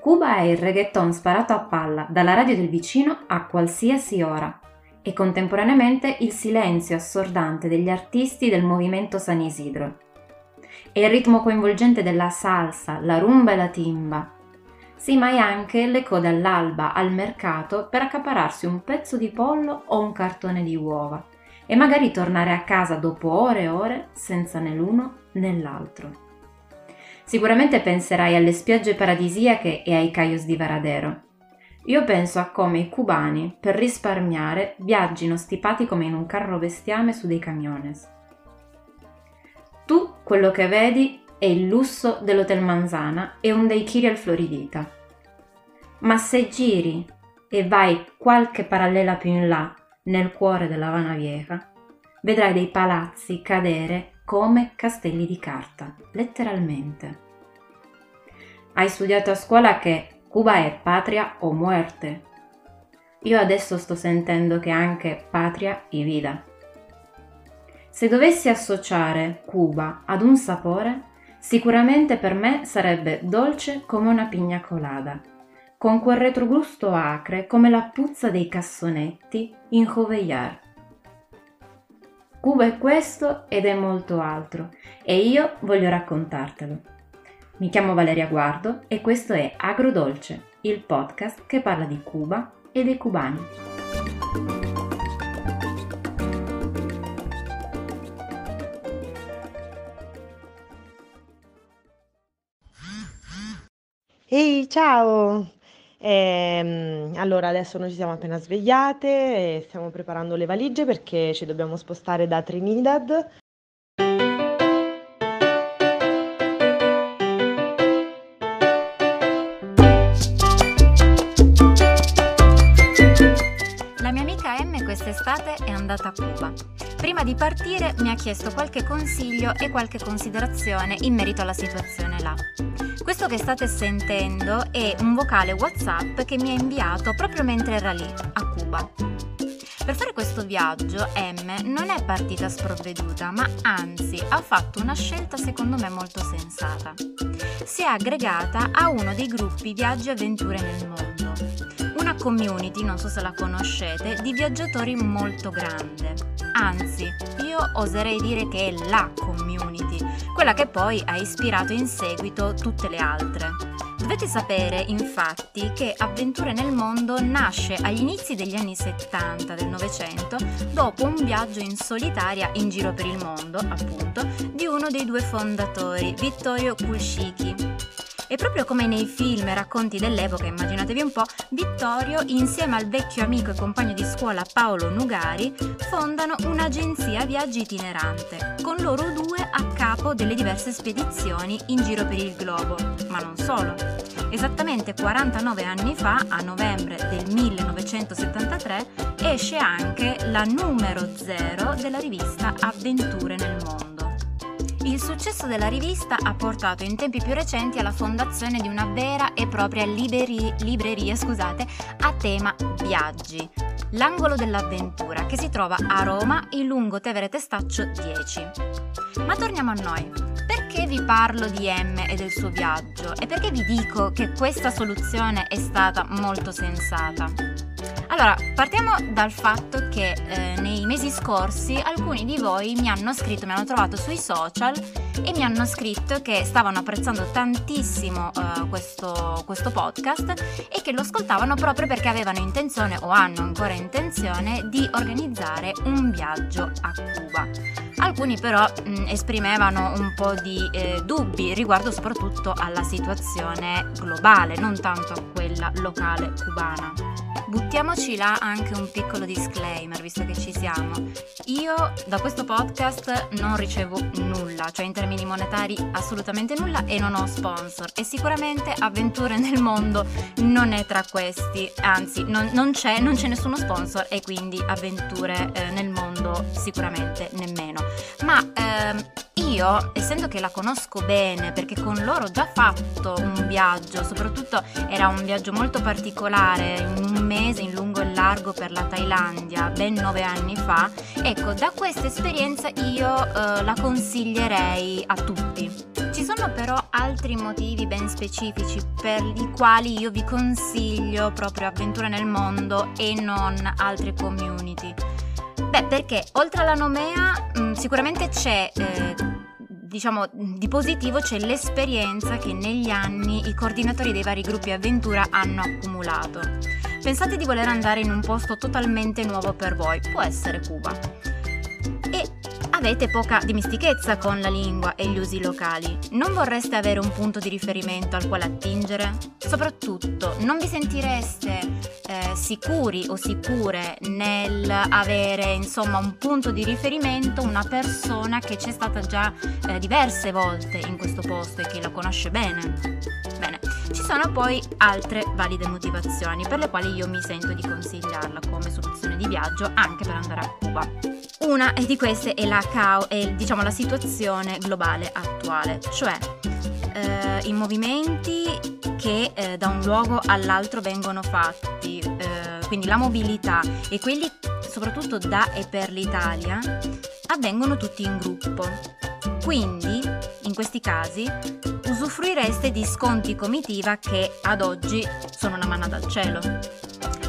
Cuba è il reggaeton sparato a palla dalla radio del vicino a qualsiasi ora e contemporaneamente il silenzio assordante degli artisti del movimento San Isidro. È il ritmo coinvolgente della salsa, la rumba e la timba. Sì, ma è anche le code all'alba al mercato per accapararsi un pezzo di pollo o un cartone di uova e magari tornare a casa dopo ore e ore senza né l'uno né l'altro. Sicuramente penserai alle spiagge paradisiache e ai cayos di Varadero. Io penso a come i cubani, per risparmiare, viaggino stipati come in un carro bestiame su dei camiones. Tu quello che vedi è il lusso dell'Hotel Manzana e un daiquiri al Floridita. Ma se giri e vai qualche parallela più in là, nel cuore della Havana Vieja, vedrai dei palazzi cadere come castelli di carta, letteralmente. Hai studiato a scuola che Cuba è patria o muerte. Io adesso sto sentendo che anche patria e vida. Se dovessi associare Cuba ad un sapore, sicuramente per me sarebbe dolce come una pigna colada, con quel retrogusto acre come la puzza dei cassonetti in Joveillar. Cuba è questo ed è molto altro e io voglio raccontartelo. Mi chiamo Valeria Guardo e questo è Agrodolce, il podcast che parla di Cuba e dei cubani. Ehi, ciao! Ehm, allora, adesso noi ci siamo appena svegliate e stiamo preparando le valigie perché ci dobbiamo spostare da Trinidad. La mia amica M quest'estate è andata a Cuba. Prima di partire mi ha chiesto qualche consiglio e qualche considerazione in merito alla situazione là. Questo che state sentendo è un vocale WhatsApp che mi ha inviato proprio mentre era lì, a Cuba. Per fare questo viaggio M non è partita sprovveduta, ma anzi ha fatto una scelta secondo me molto sensata. Si è aggregata a uno dei gruppi Viaggi e Avventure nel mondo, community, non so se la conoscete, di viaggiatori molto grande. Anzi, io oserei dire che è la community, quella che poi ha ispirato in seguito tutte le altre. Dovete sapere infatti che Avventure nel mondo nasce agli inizi degli anni 70 del Novecento dopo un viaggio in solitaria in giro per il mondo, appunto, di uno dei due fondatori, Vittorio Kulshiki. E proprio come nei film e racconti dell'epoca, immaginatevi un po', Vittorio, insieme al vecchio amico e compagno di scuola Paolo Nugari, fondano un'agenzia viaggi itinerante, con loro due a capo delle diverse spedizioni in giro per il globo. Ma non solo. Esattamente 49 anni fa, a novembre del 1973, esce anche la numero 0 della rivista Avventure nel mondo. Il successo della rivista ha portato in tempi più recenti alla fondazione di una vera e propria liberi- libreria scusate, a tema viaggi, l'angolo dell'avventura, che si trova a Roma in lungo Tevere Testaccio 10. Ma torniamo a noi. Perché vi parlo di M e del suo viaggio e perché vi dico che questa soluzione è stata molto sensata? Allora, partiamo dal fatto che eh, nei mesi scorsi alcuni di voi mi hanno scritto, mi hanno trovato sui social e mi hanno scritto che stavano apprezzando tantissimo eh, questo, questo podcast e che lo ascoltavano proprio perché avevano intenzione o hanno ancora intenzione di organizzare un viaggio a Cuba. Alcuni però mh, esprimevano un po' di eh, dubbi riguardo soprattutto alla situazione globale, non tanto a quella locale cubana. Buttiamoci là anche un piccolo disclaimer, visto che ci siamo. Io da questo podcast non ricevo nulla, cioè in termini monetari assolutamente nulla e non ho sponsor e sicuramente avventure nel mondo non è tra questi, anzi non, non c'è, non c'è nessuno sponsor e quindi avventure eh, nel mondo sicuramente nemmeno. Ma ehm, io, essendo che la conosco bene, perché con loro ho già fatto un viaggio, soprattutto era un viaggio molto particolare, in un mese in lungo largo per la Thailandia, ben nove anni fa, ecco, da questa esperienza io eh, la consiglierei a tutti. Ci Ci sono però altri motivi ben specifici per i quali io vi consiglio proprio Avventure nel mondo e non altre community. Beh, perché oltre alla nomea mh, mm, sicuramente c'è, eh, diciamo, di positivo c'è l'esperienza che negli anni i coordinatori dei vari gruppi avventura hanno accumulato. Pensate di voler andare in un posto totalmente nuovo per voi, può essere Cuba. Avete poca dimestichezza con la lingua e gli usi locali. Non vorreste avere un punto di riferimento al quale attingere? Soprattutto, non vi sentireste eh, sicuri o sicure nel avere insomma un punto di riferimento, una persona che c'è stata già eh, diverse volte in questo posto e che la conosce bene? Bene, ci sono poi altre valide motivazioni per le quali io mi sento di consigliarla come soluzione di viaggio anche per andare a Cuba. Una di queste è la, cao- è, diciamo, la situazione globale attuale, cioè eh, i movimenti che eh, da un luogo all'altro vengono fatti, eh, quindi la mobilità e quelli soprattutto da e per l'Italia avvengono tutti in gruppo. Quindi, in questi casi, usufruireste di sconti comitiva che ad oggi sono una manna dal cielo.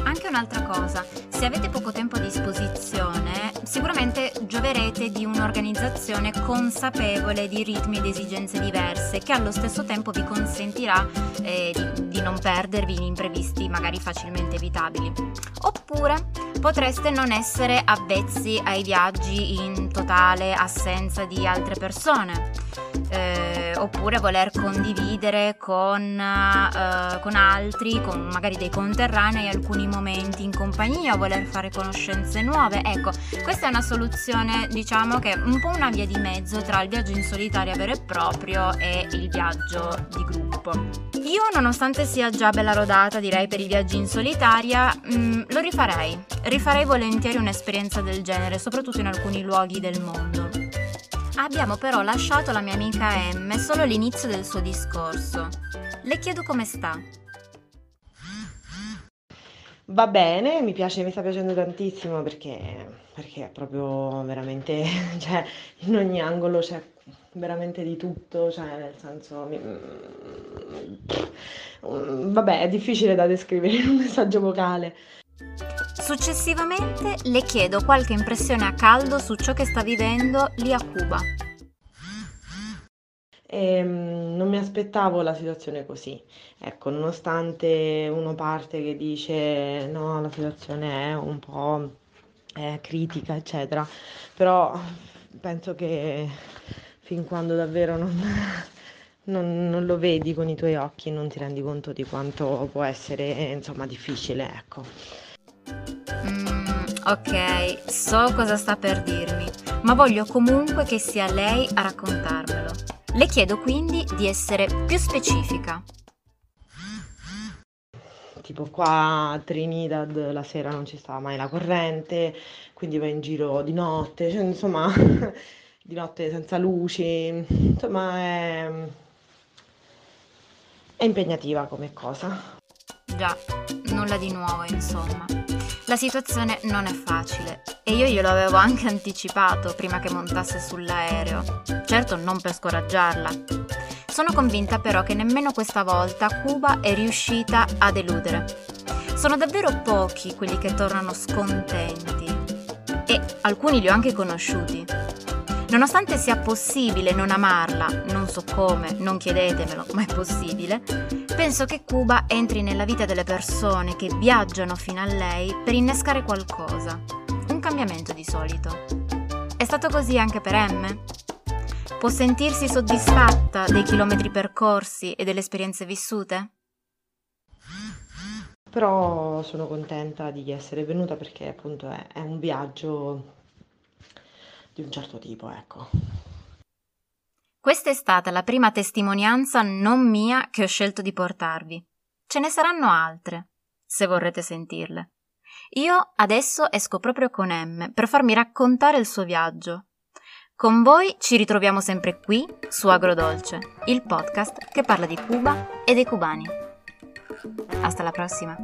Anche un'altra cosa, se avete poco tempo a disposizione, sicuramente gioverete di un'organizzazione consapevole di ritmi ed esigenze diverse, che allo stesso tempo vi consentirà eh, di, di non perdervi in imprevisti magari facilmente evitabili. Oppure potreste non essere avvezzi ai viaggi in totale assenza di altre persone eh, oppure voler condividere con, eh, con, altri, con magari dei conterranei, alcuni momenti in compagnia, voler fare conoscenze nuove. Ecco, questa è una soluzione, diciamo che è un po' una via di mezzo tra il viaggio in solitaria vero e proprio e il viaggio di gruppo. Io, nonostante sia già bella rodata, direi per i viaggi in solitaria, mh, mm, lo rifarei. Rifarei volentieri un'esperienza del genere, soprattutto in alcuni luoghi del mondo. Abbiamo però lasciato la mia amica M solo all'inizio del suo discorso. Le chiedo come sta. Va bene, mi piace, mi sta piacendo tantissimo perché, perché è proprio veramente, cioè, in ogni angolo c'è veramente di tutto, cioè, nel senso, mi, mm, vabbè, è difficile da descrivere in un messaggio vocale. Successivamente le chiedo qualche impressione a caldo su ciò che sta vivendo lì a Cuba. E, ehm, non mi aspettavo la situazione così. Ecco, nonostante uno parte che dice no, la situazione è un po' è critica, eccetera, però penso che fin quando davvero non, non, non, lo vedi con i tuoi occhi non ti rendi conto di quanto può essere insomma difficile, ecco. Ok, so cosa sta per dirmi, ma voglio comunque che sia lei a raccontarmelo. Le chiedo quindi di essere più specifica. Tipo qua a Trinidad la sera non ci stava mai la corrente, quindi vai in giro di notte, cioè, insomma, di notte senza luci, insomma è, è impegnativa come cosa. Già, nulla di nuovo insomma. La situazione non è facile e io glielo avevo anche anticipato prima che montasse sull'aereo. Certo non per scoraggiarla. Sono convinta però che nemmeno questa volta Cuba è riuscita a deludere. Sono davvero pochi quelli che tornano scontenti e alcuni li ho anche conosciuti. Nonostante sia possibile non amarla, non so come, non chiedetemelo, ma è possibile, penso che Cuba entri nella vita delle persone che viaggiano fino a lei per innescare qualcosa, un cambiamento di solito. È stato così anche per M? Può sentirsi soddisfatta dei chilometri percorsi e delle esperienze vissute? Però sono contenta di essere venuta perché appunto è, è un viaggio di un certo tipo, ecco. Questa è stata la prima testimonianza non mia che ho scelto di portarvi. Ce ne saranno altre, se vorrete sentirle. Io adesso esco proprio con M per farmi raccontare il suo viaggio. Con voi ci ritroviamo sempre qui su Agrodolce, il podcast che parla di Cuba e dei cubani. Hasta la prossima!